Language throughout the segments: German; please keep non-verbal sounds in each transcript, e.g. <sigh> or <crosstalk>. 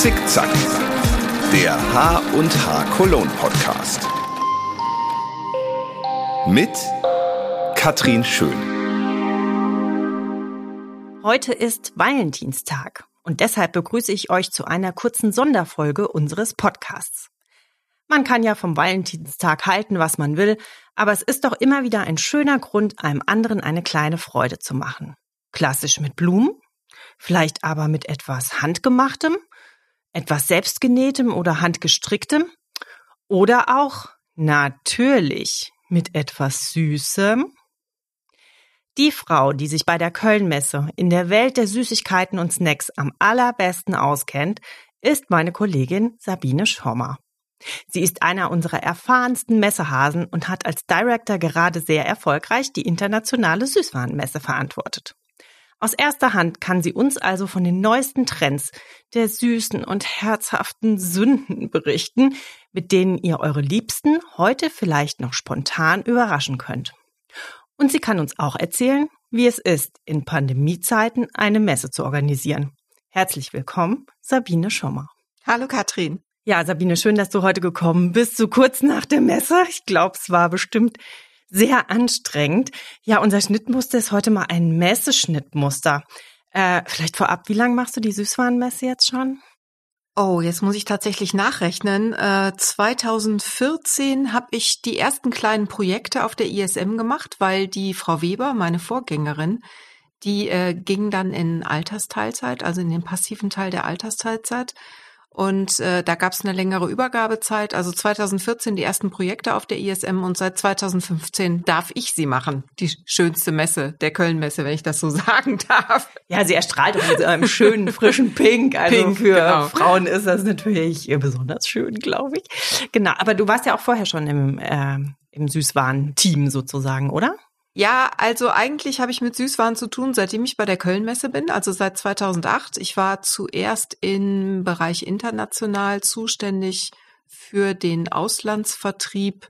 Zickzack, der H und H Cologne Podcast. Mit Katrin Schön. Heute ist Valentinstag und deshalb begrüße ich euch zu einer kurzen Sonderfolge unseres Podcasts. Man kann ja vom Valentinstag halten, was man will, aber es ist doch immer wieder ein schöner Grund, einem anderen eine kleine Freude zu machen. Klassisch mit Blumen, vielleicht aber mit etwas Handgemachtem, etwas Selbstgenähtem oder Handgestricktem oder auch natürlich mit etwas Süßem. Die Frau, die sich bei der Kölnmesse in der Welt der Süßigkeiten und Snacks am allerbesten auskennt, ist meine Kollegin Sabine Schommer. Sie ist einer unserer erfahrensten Messehasen und hat als Director gerade sehr erfolgreich die internationale Süßwarenmesse verantwortet. Aus erster Hand kann sie uns also von den neuesten Trends der süßen und herzhaften Sünden berichten, mit denen ihr eure Liebsten heute vielleicht noch spontan überraschen könnt. Und sie kann uns auch erzählen, wie es ist, in Pandemiezeiten eine Messe zu organisieren. Herzlich willkommen, Sabine Schommer. Hallo Katrin. Ja, Sabine, schön, dass du heute gekommen bist, so kurz nach der Messe. Ich glaube, es war bestimmt sehr anstrengend. Ja, unser Schnittmuster ist heute mal ein Messeschnittmuster. Äh, vielleicht vorab, wie lange machst du die Süßwarenmesse jetzt schon? Oh, jetzt muss ich tatsächlich nachrechnen. Äh, 2014 habe ich die ersten kleinen Projekte auf der ISM gemacht, weil die Frau Weber, meine Vorgängerin, die äh, ging dann in Altersteilzeit, also in den passiven Teil der Altersteilzeit. Und äh, da gab es eine längere Übergabezeit. Also 2014 die ersten Projekte auf der ISM und seit 2015 darf ich sie machen. Die schönste Messe, der Köln-Messe, wenn ich das so <laughs> sagen darf. Ja, sie erstrahlt auch mit einem schönen, frischen Pink. Also Pink, für genau. Frauen ist das natürlich besonders schön, glaube ich. Genau, aber du warst ja auch vorher schon im, äh, im Süßwaren-Team sozusagen, oder? Ja, also eigentlich habe ich mit Süßwaren zu tun, seitdem ich bei der Kölnmesse bin, also seit 2008. Ich war zuerst im Bereich international zuständig für den Auslandsvertrieb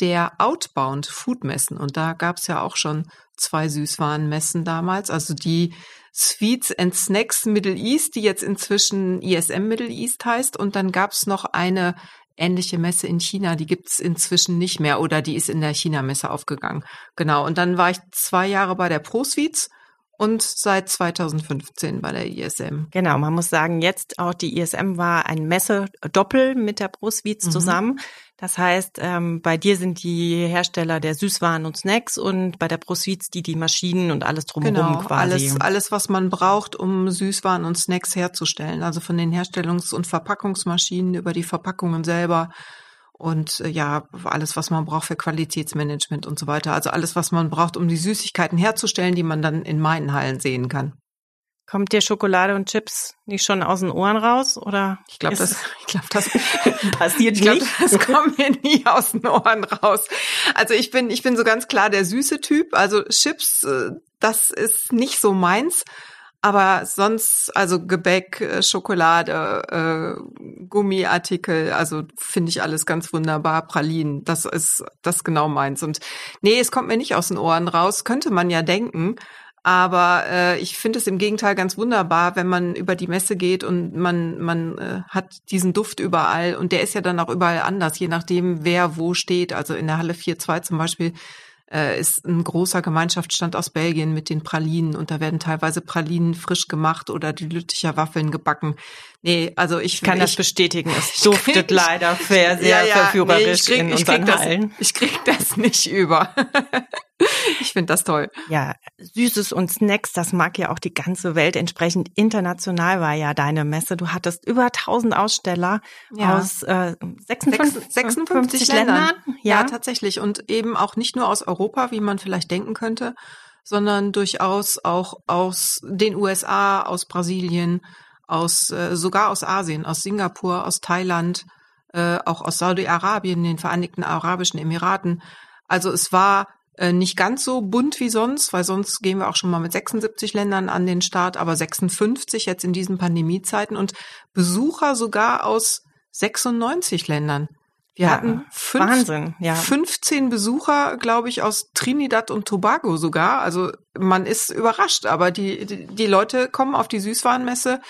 der Outbound Foodmessen. Und da gab es ja auch schon zwei Süßwarenmessen damals, also die Sweets and Snacks Middle East, die jetzt inzwischen ISM Middle East heißt. Und dann gab es noch eine ähnliche Messe in China, die gibt's inzwischen nicht mehr oder die ist in der China-Messe aufgegangen. Genau. Und dann war ich zwei Jahre bei der ProSuites und seit 2015 bei der ISM. Genau, man muss sagen, jetzt auch die ISM war ein Messe-Doppel mit der ProSuites mhm. zusammen. Das heißt, ähm, bei dir sind die Hersteller der Süßwaren und Snacks und bei der ProSuites die die Maschinen und alles drumherum genau, quasi. Alles, alles, was man braucht, um Süßwaren und Snacks herzustellen. Also von den Herstellungs- und Verpackungsmaschinen über die Verpackungen selber und äh, ja, alles, was man braucht für Qualitätsmanagement und so weiter. Also alles, was man braucht, um die Süßigkeiten herzustellen, die man dann in meinen Hallen sehen kann. Kommt dir Schokolade und Chips nicht schon aus den Ohren raus oder? Ich glaube, das, <laughs> ich glaube, das <laughs> passiert ich glaub, nicht. Das kommt mir nie aus den Ohren raus. Also ich bin, ich bin so ganz klar der süße Typ. Also Chips, äh, das ist nicht so meins. Aber sonst, also Gebäck, äh, Schokolade, äh, Gummiartikel, also finde ich alles ganz wunderbar. Pralinen, das ist das genau meins. Und nee, es kommt mir nicht aus den Ohren raus, könnte man ja denken. Aber äh, ich finde es im Gegenteil ganz wunderbar, wenn man über die Messe geht und man, man äh, hat diesen Duft überall und der ist ja dann auch überall anders, je nachdem, wer wo steht. Also in der Halle 4.2 zum Beispiel äh, ist ein großer Gemeinschaftsstand aus Belgien mit den Pralinen und da werden teilweise Pralinen frisch gemacht oder die Lütticher Waffeln gebacken. Nee, also ich, ich kann ich, das bestätigen. Es <laughs> duftet ich, leider sehr, sehr ja, ja, verführerisch nee, ich krieg, in unseren ich krieg Hallen. Das, ich krieg das nicht über. <laughs> <laughs> ich finde das toll. Ja, Süßes und Snacks, das mag ja auch die ganze Welt. Entsprechend international war ja deine Messe. Du hattest über 1000 Aussteller ja. aus äh, 56, 56 Ländern. Ländern. Ja. ja, tatsächlich. Und eben auch nicht nur aus Europa, wie man vielleicht denken könnte, sondern durchaus auch aus den USA, aus Brasilien, aus äh, sogar aus Asien, aus Singapur, aus Thailand, äh, auch aus Saudi-Arabien, den Vereinigten Arabischen Emiraten. Also es war äh, nicht ganz so bunt wie sonst, weil sonst gehen wir auch schon mal mit 76 Ländern an den Start, aber 56 jetzt in diesen Pandemiezeiten und Besucher sogar aus 96 Ländern. Wir ja, hatten fünf, Wahnsinn, ja. 15 Besucher, glaube ich, aus Trinidad und Tobago sogar. Also man ist überrascht, aber die, die, die Leute kommen auf die Süßwarenmesse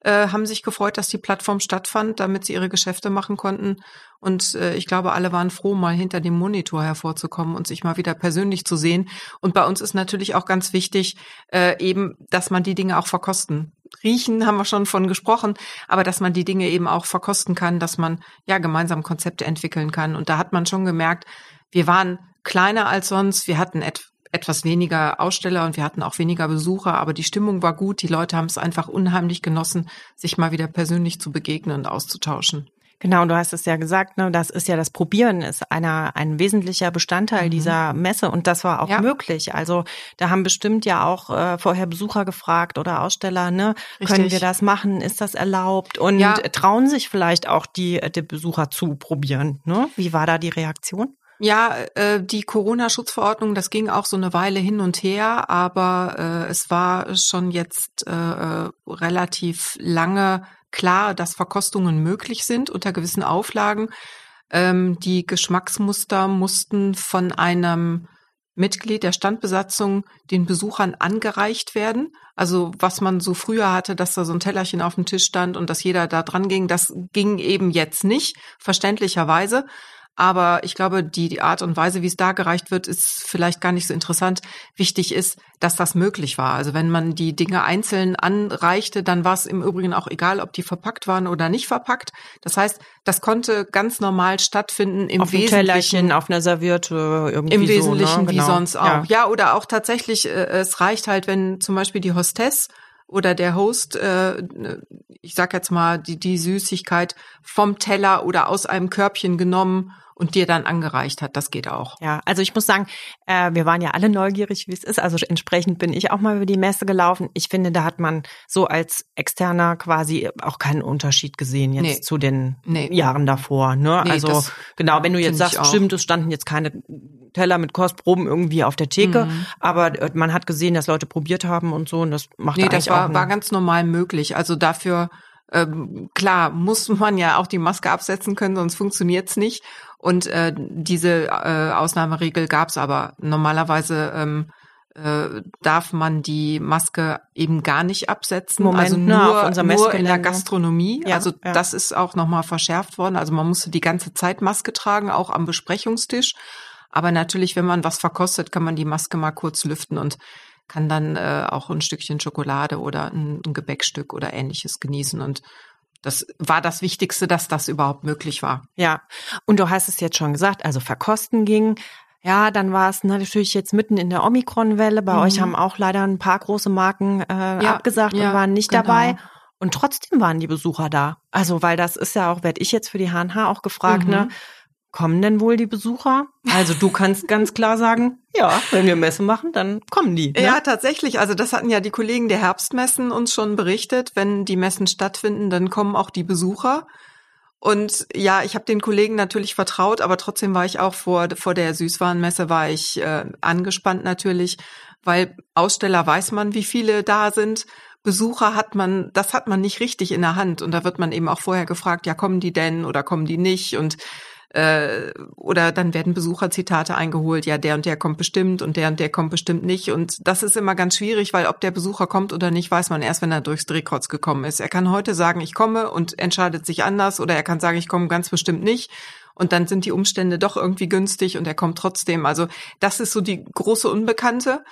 äh, haben sich gefreut, dass die Plattform stattfand, damit sie ihre Geschäfte machen konnten. Und äh, ich glaube, alle waren froh, mal hinter dem Monitor hervorzukommen und sich mal wieder persönlich zu sehen. Und bei uns ist natürlich auch ganz wichtig, äh, eben, dass man die Dinge auch verkosten. Riechen haben wir schon von gesprochen, aber dass man die Dinge eben auch verkosten kann, dass man ja gemeinsam Konzepte entwickeln kann. Und da hat man schon gemerkt, wir waren kleiner als sonst, wir hatten et etwas weniger Aussteller und wir hatten auch weniger Besucher, aber die Stimmung war gut. Die Leute haben es einfach unheimlich genossen, sich mal wieder persönlich zu begegnen und auszutauschen. Genau, du hast es ja gesagt, ne, das ist ja das Probieren ist einer ein wesentlicher Bestandteil mhm. dieser Messe und das war auch ja. möglich. Also da haben bestimmt ja auch äh, vorher Besucher gefragt oder Aussteller, ne, Richtig. können wir das machen? Ist das erlaubt? Und ja. trauen sich vielleicht auch die, die Besucher zu probieren. Ne? Wie war da die Reaktion? Ja, äh, die Corona-Schutzverordnung, das ging auch so eine Weile hin und her, aber äh, es war schon jetzt äh, äh, relativ lange klar, dass Verkostungen möglich sind unter gewissen Auflagen. Ähm, die Geschmacksmuster mussten von einem Mitglied der Standbesatzung den Besuchern angereicht werden. Also was man so früher hatte, dass da so ein Tellerchen auf dem Tisch stand und dass jeder da dran ging, das ging eben jetzt nicht, verständlicherweise. Aber ich glaube, die, die Art und Weise, wie es da gereicht wird, ist vielleicht gar nicht so interessant. Wichtig ist, dass das möglich war. Also wenn man die Dinge einzeln anreichte, dann war es im Übrigen auch egal, ob die verpackt waren oder nicht verpackt. Das heißt, das konnte ganz normal stattfinden im auf Wesentlichen. Tellerchen, auf einer Serviette irgendwie Im Wesentlichen so, ne? wie genau. sonst auch. Ja. ja, oder auch tatsächlich, äh, es reicht halt, wenn zum Beispiel die Hostess oder der Host, äh, ich sag jetzt mal, die, die Süßigkeit vom Teller oder aus einem Körbchen genommen und dir dann angereicht hat. Das geht auch. Ja, also ich muss sagen, äh, wir waren ja alle neugierig, wie es ist. Also entsprechend bin ich auch mal über die Messe gelaufen. Ich finde, da hat man so als Externer quasi auch keinen Unterschied gesehen jetzt nee. zu den nee. Jahren davor. Ne? Nee, also genau, wenn du jetzt sagst, stimmt, es standen jetzt keine Teller mit Kostproben irgendwie auf der Theke, mhm. aber äh, man hat gesehen, dass Leute probiert haben und so und das macht nee, das war, war ganz normal möglich. Also dafür ähm, klar muss man ja auch die Maske absetzen können, sonst funktioniert's nicht. Und äh, diese äh, Ausnahmeregel gab's aber. Normalerweise ähm, äh, darf man die Maske eben gar nicht absetzen. Moment, also nur, na, nur in der Gastronomie. Ja, also ja. das ist auch nochmal verschärft worden. Also man musste die ganze Zeit Maske tragen, auch am Besprechungstisch. Aber natürlich, wenn man was verkostet, kann man die Maske mal kurz lüften und kann dann äh, auch ein Stückchen Schokolade oder ein, ein Gebäckstück oder ähnliches genießen. Und das war das Wichtigste, dass das überhaupt möglich war. Ja, und du hast es jetzt schon gesagt, also verkosten ging. Ja, dann war es natürlich jetzt mitten in der Omikron-Welle. Bei mhm. euch haben auch leider ein paar große Marken äh, ja, abgesagt ja, und waren nicht genau. dabei. Und trotzdem waren die Besucher da. Also, weil das ist ja auch, werde ich jetzt für die HNH auch gefragt, ne? mhm. ne? Kommen denn wohl die Besucher? Also du kannst ganz klar sagen, ja, wenn wir Messe machen, dann kommen die. Ne? Ja, tatsächlich. Also das hatten ja die Kollegen der Herbstmessen uns schon berichtet. Wenn die Messen stattfinden, dann kommen auch die Besucher. Und ja, ich habe den Kollegen natürlich vertraut, aber trotzdem war ich auch vor, vor der Süßwarenmesse war ich äh, angespannt natürlich, weil Aussteller weiß man, wie viele da sind. Besucher hat man, das hat man nicht richtig in der Hand. Und da wird man eben auch vorher gefragt, ja, kommen die denn oder kommen die nicht? Und äh, oder dann werden Besucherzitate eingeholt, ja, der und der kommt bestimmt und der und der kommt bestimmt nicht. Und das ist immer ganz schwierig, weil ob der Besucher kommt oder nicht, weiß man erst, wenn er durchs Drehkreuz gekommen ist. Er kann heute sagen, ich komme und entscheidet sich anders oder er kann sagen, ich komme ganz bestimmt nicht. Und dann sind die Umstände doch irgendwie günstig und er kommt trotzdem. Also das ist so die große Unbekannte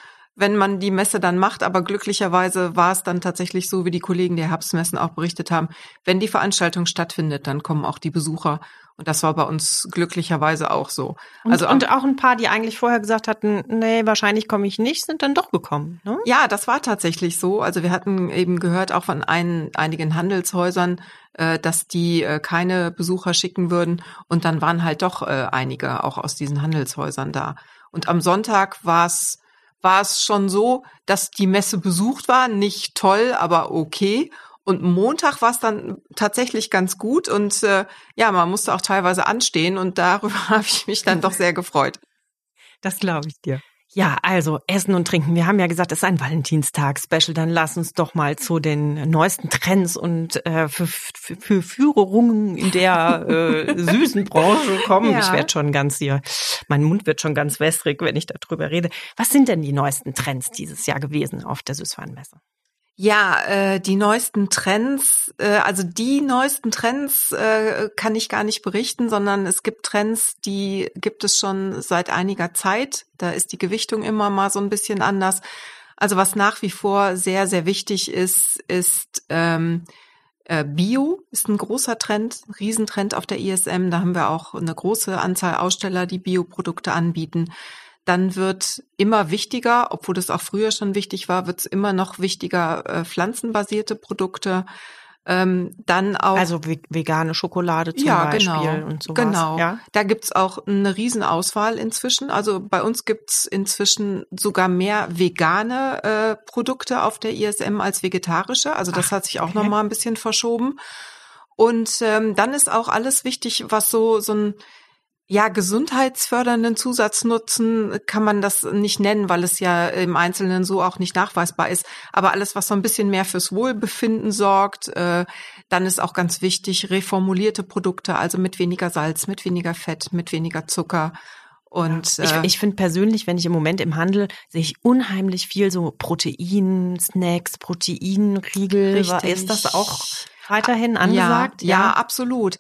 wenn man die Messe dann macht. Aber glücklicherweise war es dann tatsächlich so, wie die Kollegen der Herbstmessen auch berichtet haben. Wenn die Veranstaltung stattfindet, dann kommen auch die Besucher. Und das war bei uns glücklicherweise auch so. Und, also und auch ein paar, die eigentlich vorher gesagt hatten, nee, wahrscheinlich komme ich nicht, sind dann doch gekommen. Ne? Ja, das war tatsächlich so. Also wir hatten eben gehört auch von ein, einigen Handelshäusern, äh, dass die äh, keine Besucher schicken würden. Und dann waren halt doch äh, einige auch aus diesen Handelshäusern da. Und am Sonntag war es war es schon so, dass die Messe besucht war, nicht toll, aber okay. Und Montag war es dann tatsächlich ganz gut und äh, ja, man musste auch teilweise anstehen und darüber <laughs> habe ich mich dann doch sehr gefreut. Das glaube ich dir. Ja, also Essen und Trinken. Wir haben ja gesagt, es ist ein Valentinstag-Special. Dann lass uns doch mal zu den neuesten Trends und äh, für, für, für Führungen in der äh, <laughs> süßen Branche kommen. Ja. Ich werde schon ganz hier, mein Mund wird schon ganz wässrig, wenn ich darüber rede. Was sind denn die neuesten Trends dieses Jahr gewesen auf der Süßwarenmesse? Ja, äh, die neuesten Trends, äh, also die neuesten Trends äh, kann ich gar nicht berichten, sondern es gibt Trends, die gibt es schon seit einiger Zeit. Da ist die Gewichtung immer mal so ein bisschen anders. Also was nach wie vor sehr, sehr wichtig ist, ist ähm, äh, Bio ist ein großer Trend, Riesentrend auf der ISM. Da haben wir auch eine große Anzahl Aussteller, die Bioprodukte anbieten dann wird immer wichtiger, obwohl das auch früher schon wichtig war, wird es immer noch wichtiger, äh, pflanzenbasierte Produkte. Ähm, dann auch also vegane Schokolade zum ja, Beispiel genau, und sowas. Genau. Ja? Da gibt's auch eine Riesenauswahl inzwischen. Also bei uns gibt's inzwischen sogar mehr vegane äh, Produkte auf der ISM als vegetarische. Also das Ach, hat sich auch okay. noch mal ein bisschen verschoben. Und ähm, dann ist auch alles wichtig, was so so ein ja, gesundheitsfördernden Zusatznutzen kann man das nicht nennen, weil es ja im Einzelnen so auch nicht nachweisbar ist. Aber alles, was so ein bisschen mehr fürs Wohlbefinden sorgt, äh, dann ist auch ganz wichtig, reformulierte Produkte, also mit weniger Salz, mit weniger Fett, mit weniger Zucker. Und ja. ich, äh, ich finde persönlich, wenn ich im Moment im Handel sehe ich unheimlich viel so Protein-Snacks, Proteinriegel. Richtig. Ist das auch weiterhin angesagt? Ja, ja, ja absolut.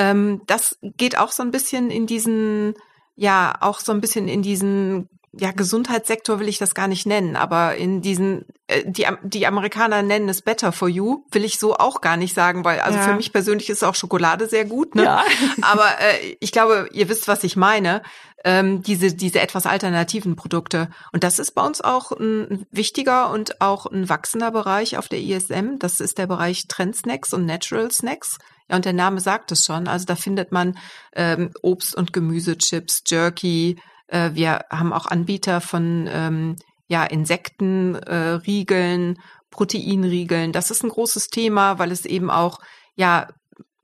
Ähm, das geht auch so ein bisschen in diesen, ja, auch so ein bisschen in diesen ja, Gesundheitssektor will ich das gar nicht nennen, aber in diesen, äh, die, die Amerikaner nennen es Better for You, will ich so auch gar nicht sagen, weil also ja. für mich persönlich ist auch Schokolade sehr gut, ne? Ja. aber äh, ich glaube, ihr wisst, was ich meine, ähm, diese, diese etwas alternativen Produkte. Und das ist bei uns auch ein wichtiger und auch ein wachsender Bereich auf der ISM. Das ist der Bereich Trendsnacks und Natural Snacks. Ja, und der Name sagt es schon. Also da findet man ähm, Obst- und Gemüsechips, Jerky. Äh, wir haben auch Anbieter von ähm, ja, Insektenriegeln, äh, Proteinriegeln. Das ist ein großes Thema, weil es eben auch ja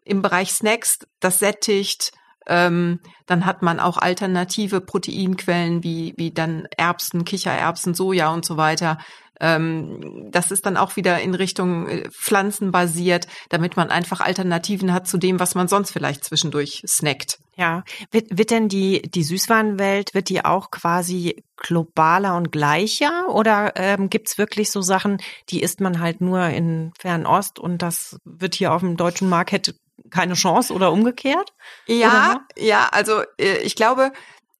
im Bereich Snacks das sättigt. Ähm, dann hat man auch alternative Proteinquellen wie, wie dann Erbsen, Kichererbsen, Soja und so weiter. Ähm, das ist dann auch wieder in Richtung äh, pflanzenbasiert, damit man einfach Alternativen hat zu dem, was man sonst vielleicht zwischendurch snackt. Ja, wird, wird denn die, die Süßwarenwelt, wird die auch quasi globaler und gleicher oder ähm, gibt wirklich so Sachen, die isst man halt nur in Fernost und das wird hier auf dem deutschen Markt keine Chance oder umgekehrt? Ja, oder? ja, also äh, ich glaube,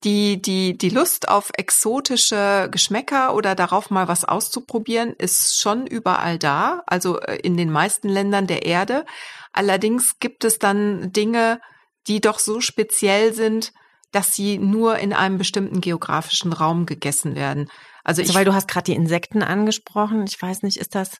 die, die, die Lust auf exotische Geschmäcker oder darauf mal was auszuprobieren ist schon überall da, also äh, in den meisten Ländern der Erde. Allerdings gibt es dann Dinge, die doch so speziell sind, dass sie nur in einem bestimmten geografischen Raum gegessen werden. Also, also ich, weil du hast gerade die Insekten angesprochen. Ich weiß nicht, ist das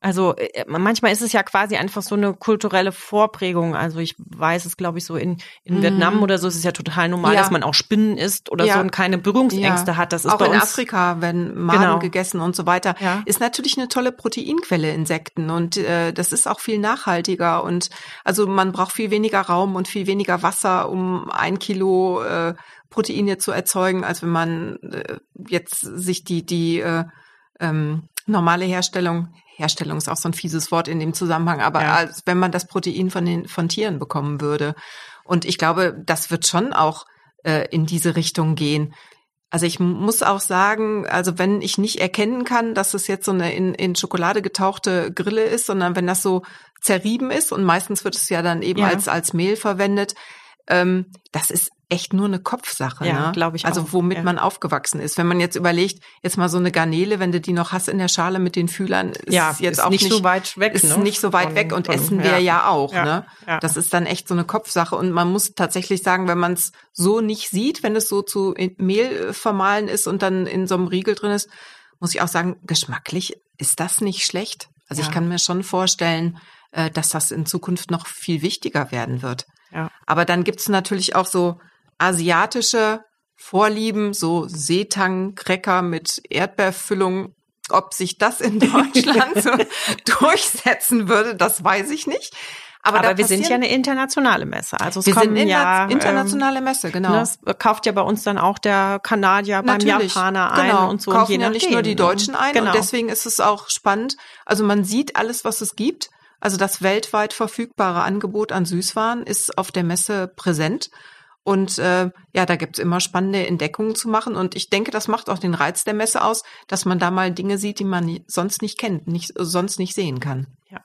also äh, manchmal ist es ja quasi einfach so eine kulturelle Vorprägung. Also ich weiß es, glaube ich, so in, in mm. Vietnam oder so ist es ja total normal, ja. dass man auch Spinnen isst oder ja. so und keine Berührungsängste ja. hat. Das ist auch bei in uns Afrika, wenn Maden genau. gegessen und so weiter, ist natürlich eine tolle Proteinquelle Insekten und äh, das ist auch viel nachhaltiger und also man braucht viel weniger Raum und viel weniger Wasser, um ein Kilo äh, Proteine zu erzeugen, als wenn man äh, jetzt sich die die äh, ähm, normale Herstellung Herstellung ist auch so ein fieses Wort in dem Zusammenhang, aber ja. als wenn man das Protein von den von Tieren bekommen würde. Und ich glaube, das wird schon auch äh, in diese Richtung gehen. Also ich muss auch sagen, also wenn ich nicht erkennen kann, dass es jetzt so eine in, in Schokolade getauchte Grille ist, sondern wenn das so zerrieben ist und meistens wird es ja dann eben ja. als als Mehl verwendet, ähm, das ist echt nur eine Kopfsache, ja, ne? glaube ich. Also auch. womit ja. man aufgewachsen ist. Wenn man jetzt überlegt, jetzt mal so eine Garnele, wenn du die noch hast in der Schale mit den Fühlern, ist ja, jetzt ist auch nicht, nicht, so weit weg. Ist ne? nicht so weit von, weg und von, essen wir ja, ja auch. Ne? Das ist dann echt so eine Kopfsache und man muss tatsächlich sagen, wenn man es so nicht sieht, wenn es so zu Mehl vermahlen ist und dann in so einem Riegel drin ist, muss ich auch sagen, geschmacklich ist das nicht schlecht. Also ich kann mir schon vorstellen, äh, dass das in Zukunft noch viel wichtiger werden wird. Ja. Aber dann gibt's natürlich auch so asiatische Vorlieben, so Seetang-Cracker mit Erdbeerfüllung. Ob sich das in <laughs> Deutschland so durchsetzen würde, das weiß ich nicht. Aber, Aber wir sind ja eine internationale Messe. Also es wir kommen sind ja internationale Messe, genau. Das ne, kauft ja bei uns dann auch der Kanadier beim Natürlich, Japaner ein genau. und so. Kaufen und ja nicht nur die ne? Deutschen ein genau. und deswegen ist es auch spannend. Also man sieht alles, was es gibt. Also das weltweit verfügbare Angebot an Süßwaren ist auf der Messe präsent. Und äh, ja, da gibt's immer spannende Entdeckungen zu machen. Und ich denke, das macht auch den Reiz der Messe aus, dass man da mal Dinge sieht, die man sonst nicht kennt, nicht, sonst nicht sehen kann. Ja.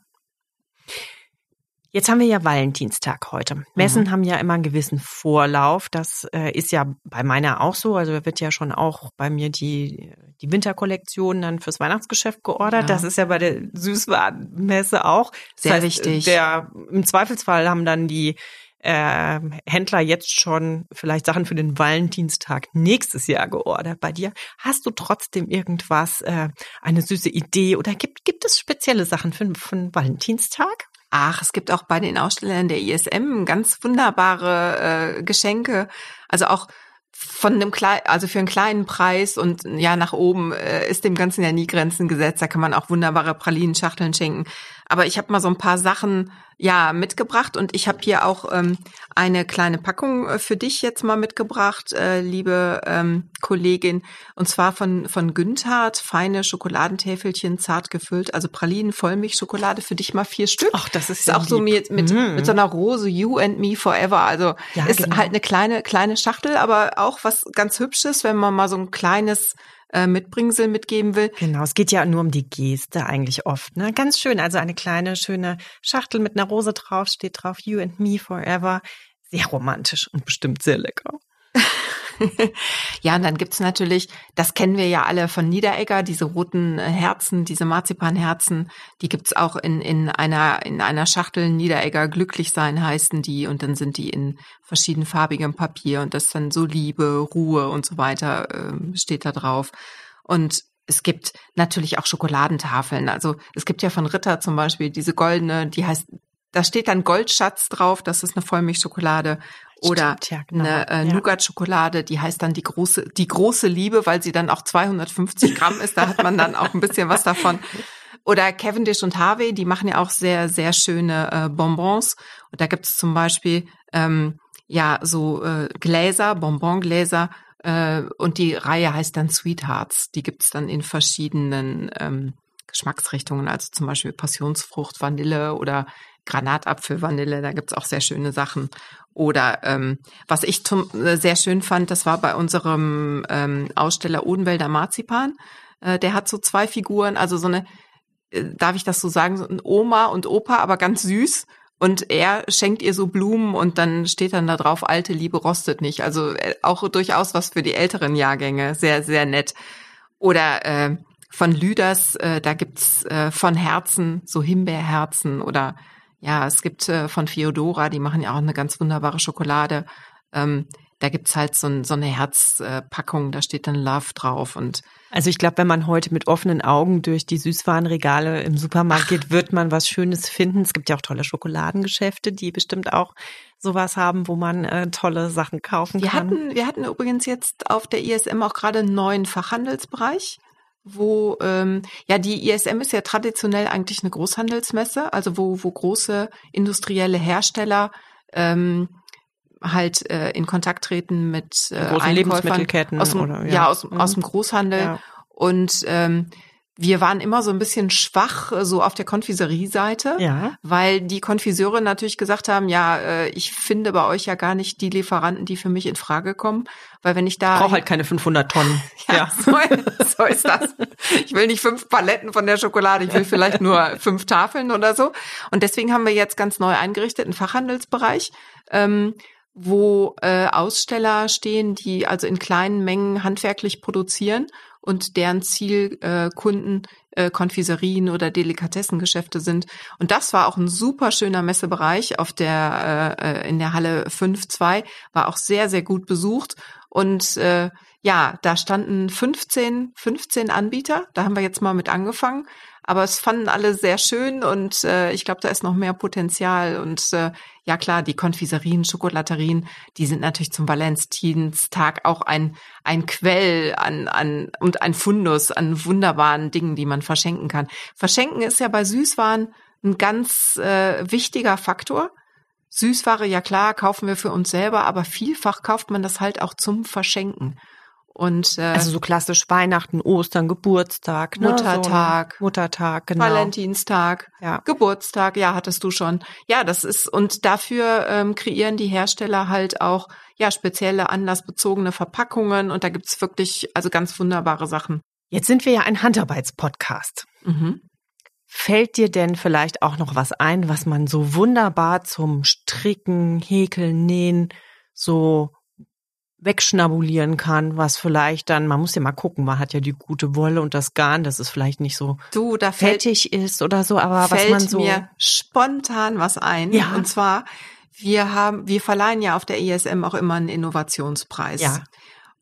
Jetzt haben wir ja Valentinstag heute. Messen mhm. haben ja immer einen gewissen Vorlauf. Das äh, ist ja bei meiner auch so. Also wird ja schon auch bei mir die, die Winterkollektion dann fürs Weihnachtsgeschäft geordert. Ja. Das ist ja bei der Süßwarenmesse auch. Sehr das heißt, wichtig. Der, Im Zweifelsfall haben dann die äh, Händler jetzt schon vielleicht Sachen für den Valentinstag nächstes Jahr geordert bei dir. Hast du trotzdem irgendwas, äh, eine süße Idee oder gibt, gibt es spezielle Sachen für, für den Valentinstag? Ach, es gibt auch bei den Ausstellern der ISM ganz wunderbare äh, Geschenke. Also auch von einem kleinen, also für einen kleinen Preis und ja, nach oben äh, ist dem Ganzen ja nie Grenzen gesetzt. Da kann man auch wunderbare Pralinenschachteln schenken. Aber ich habe mal so ein paar Sachen ja mitgebracht und ich habe hier auch ähm, eine kleine Packung äh, für dich jetzt mal mitgebracht, äh, liebe ähm, Kollegin, und zwar von von Günthard feine Schokoladentäfelchen zart gefüllt, also Pralinen Vollmilchschokolade für dich mal vier Stück. Ach, das ist, ist auch lieb. so mit mit, mm. mit so einer Rose You and Me Forever. Also Ja, ist genau. halt eine kleine kleine Schachtel, aber auch was ganz hübsches, wenn man mal so ein kleines äh, Mitbringsel mitgeben will. Genau, es geht ja nur um die Geste eigentlich oft. Ne? Ganz schön, also eine kleine, schöne Schachtel mit einer Rose drauf, steht drauf You and Me Forever. Sehr romantisch und bestimmt sehr lecker. <laughs> <laughs> ja, und dann gibt's natürlich, das kennen wir ja alle von Niederegger, diese roten äh, Herzen, diese Marzipanherzen, die gibt's auch in, in, einer, in einer Schachtel Niederegger glücklich sein heißen die und dann sind die in verschiedenfarbigem Papier und das dann so Liebe, Ruhe und so weiter ähm, steht da drauf. Und es gibt natürlich auch Schokoladentafeln. Also es gibt ja von Ritter zum Beispiel diese goldene, die heißt, da steht dann Goldschatz drauf, das ist eine Vollmilchschokolade. Oder Stimmt, ja, genau. eine äh, Ja. Nougat-Schokolade, die heißt dann die große, die große Liebe, weil sie dann auch 250 Gramm ist. Da hat man dann auch ein bisschen was davon. Oder Cavendish und Harvey, die machen ja auch sehr, sehr schöne äh, Bonbons. Und da gibt es zum Beispiel ähm, ja so äh, Gläser, Bonbongläser. Äh, und die Reihe heißt dann Sweethearts. Die gibt es dann in verschiedenen ähm, Geschmacksrichtungen, also zum Beispiel Passionsfrucht, Vanille oder Granatapfel, Vanille. Da gibt's auch sehr schöne Sachen. Oder ähm, was ich zum, äh, sehr schön fand, das war bei unserem ähm, Aussteller Odenwälder Marzipan. Äh, der hat so zwei Figuren, also so eine, äh, darf ich das so sagen, so ein Oma und Opa, aber ganz süß. Und er schenkt ihr so Blumen und dann steht dann da drauf, alte Liebe rostet nicht. Also äh, auch durchaus was für die älteren Jahrgänge. Sehr, sehr nett. Oder äh, von Lüders, äh, da gibt's äh, von Herzen, so Himbeerherzen oder ja, es gibt äh, von Fiodora, die machen ja auch eine ganz wunderbare Schokolade. Ähm, da gibt's halt so, ein, so eine Herzpackung, da steht dann Love drauf und Also ich glaube, wenn man heute mit offenen Augen durch die Süßwarenregale im Supermarkt geht, wird man was Schönes finden. Es gibt ja auch tolle Schokoladengeschäfte, die bestimmt auch sowas haben, wo man äh, tolle Sachen kaufen Wir kann. hatten, wir hatten übrigens jetzt auf der ISM auch gerade einen neuen Fachhandelsbereich, wo ähm, ja die ISM ist ja traditionell eigentlich eine Großhandelsmesse, also wo wo große industrielle Hersteller ähm, halt äh, in Kontakt treten mit äh, großen Einkäufern Lebensmittelketten aus dem, oder- ja, ja. aus, aus dem Großhandel Ja. und ähm, wir waren immer so ein bisschen schwach äh, so auf der Konfiserieseite Ja. weil die Konfiseure natürlich gesagt haben, ja, äh, ich finde bei euch ja gar nicht die Lieferanten, die für mich in Frage kommen, weil wenn ich da Braucht halt keine 500 Tonnen. <laughs> ja, So, so ist das. Ich will nicht fünf Paletten von der Schokolade, ich will vielleicht nur fünf Tafeln oder so. Und deswegen haben wir jetzt ganz neu eingerichtet einen Fachhandelsbereich, ähm, wo äh, Aussteller stehen, die also in kleinen Mengen handwerklich produzieren und deren Zielkunden äh, äh, Konfiserien oder Delikatessengeschäfte sind. Und das war auch ein super schöner Messebereich auf der äh, äh, in der Halle 5.2, war auch sehr, sehr gut besucht. Und äh, ja, da standen 15, 15 Anbieter. Da haben wir jetzt mal mit angefangen. Aber es fanden alle sehr schön und äh, ich glaube, da ist noch mehr Potenzial. Und äh, ja klar, die Konfiserien, Schokolaterien, die sind natürlich zum Valentinstag auch ein, ein Quell an, an und ein Fundus an wunderbaren Dingen, die man verschenken kann. Verschenken ist ja bei Süßwaren ein ganz äh, wichtiger Faktor. Süßware, ja klar, kaufen wir für uns selber, aber vielfach kauft man das halt auch zum Verschenken. Und äh, also so klassisch Weihnachten, Ostern, Geburtstag, ne? Muttertag, so Muttertag, genau. Valentinstag, ja. Geburtstag, ja, hattest du schon. Ja, das ist und dafür ähm, kreieren die Hersteller halt auch ja spezielle anlassbezogene Verpackungen und da gibt's wirklich also ganz wunderbare Sachen. Jetzt sind wir ja ein Handarbeitspodcast. Mhm. Fällt dir denn vielleicht auch noch was ein, was man so wunderbar zum Stricken, Häkeln, Nähen so wegschnabulieren kann, was vielleicht dann, man muss ja mal gucken, man hat ja die gute Wolle und das Garn, dass es vielleicht nicht so du, da fettig ist oder so, aber fällt was man so mir spontan was ein. Ja. Und zwar, wir haben, wir verleihen ja auf der ISM auch immer einen Innovationspreis. Ja.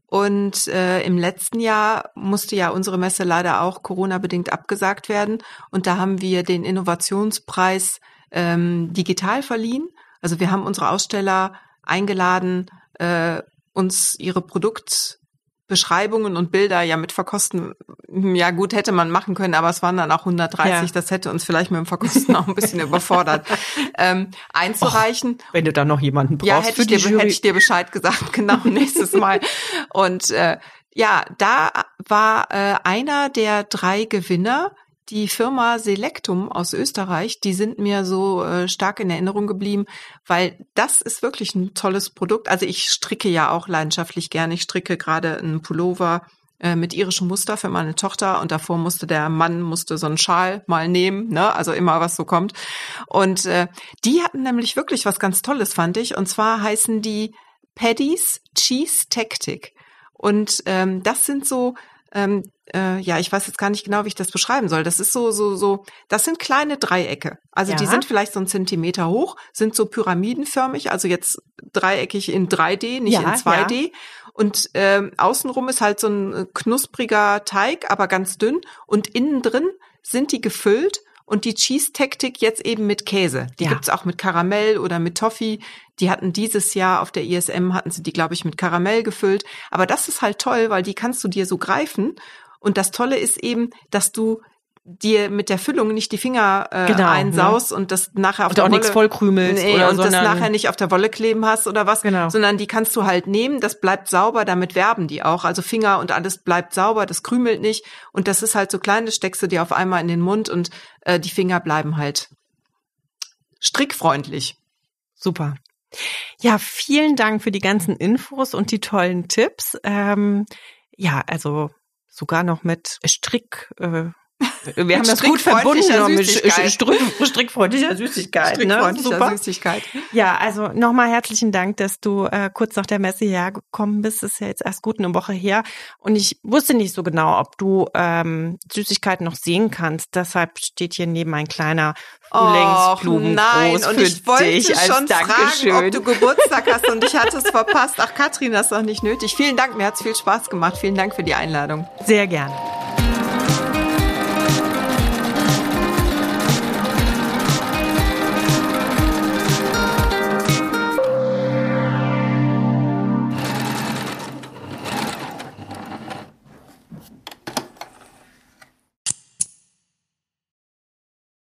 Und äh, im letzten Jahr musste ja unsere Messe leider auch Corona-bedingt abgesagt werden. Und da haben wir den Innovationspreis ähm, digital verliehen. Also wir haben unsere Aussteller eingeladen, äh, uns ihre Produktbeschreibungen und Bilder ja mit verkosten. Ja gut, hätte man machen können, aber es waren dann auch 130. Ja. Das hätte uns vielleicht mit dem Verkosten auch ein bisschen <laughs> überfordert. Ähm, einzureichen. Och, wenn du da noch jemanden brauchst. Ja, hätte, ich dir, hätte ich dir Bescheid gesagt, <laughs> genau, nächstes Mal. Und äh, ja, da war äh, einer der drei Gewinner, die Firma Selectum aus Österreich, die sind mir so äh, stark in Erinnerung geblieben, weil das ist wirklich ein tolles Produkt. Also ich stricke ja auch leidenschaftlich gerne. Ich stricke gerade einen Pullover äh, mit irischem Muster für meine Tochter und davor musste der Mann musste so einen Schal mal nehmen, ne? Also immer was so kommt. Und äh, die hatten nämlich wirklich was ganz Tolles, fand ich. Und zwar heißen die Paddy's Cheese Tactic. Und ähm, das sind so ähm, äh, ja, ich weiß jetzt gar nicht genau, wie ich das beschreiben soll. Das ist so, so, so, das sind kleine Dreiecke. Also ja. die sind vielleicht so einen Zentimeter hoch, sind so pyramidenförmig, also jetzt dreieckig in 3D, nicht ja, in 2D. Ja. Und ähm, außenrum ist halt so ein knuspriger Teig, aber ganz dünn. Und innen drin sind die gefüllt und die Cheese-Taktik jetzt eben mit Käse. Die ja. gibt's auch mit Karamell oder mit Toffee. Die hatten dieses Jahr auf der ISM, hatten sie die, glaube ich, mit Karamell gefüllt. Aber das ist halt toll, weil die kannst du dir so greifen. Und das Tolle ist eben, dass du dir mit der Füllung nicht die Finger äh, genau, einsaust ne? und das nachher auf und der auch Wolle nichts vollkrümelst nee, oder und das nachher nicht auf der Wolle kleben hast oder was, genau. sondern die kannst du halt nehmen, das bleibt sauber, damit werben die auch, also Finger und alles bleibt sauber, das krümelt nicht und das ist halt so klein, das steckst du dir auf einmal in den Mund und äh, die Finger bleiben halt strickfreundlich. Super. Ja, vielen Dank für die ganzen Infos und die tollen Tipps. Ähm, ja, also sogar noch mit Strick. Äh, wir haben das gut verbunden mit <laughs> strickfreundlicher Süßigkeit. Strickfreundlicher ne? Süßigkeit. Ja, also nochmal herzlichen Dank, dass du äh, kurz nach der Messe hergekommen bist. Das ist ja jetzt erst gut eine Woche her. Und ich wusste nicht so genau, ob du ähm, Süßigkeiten noch sehen kannst. Deshalb steht hier neben ein kleiner Frühlingsblumen nein, groß und ich wollte schon Dankeschön. fragen, ob du Geburtstag hast und ich hatte es <laughs> verpasst. Ach, Katrin, das ist doch nicht nötig. Vielen Dank, mir hat es viel Spaß gemacht. Vielen Dank für die Einladung. Sehr gerne.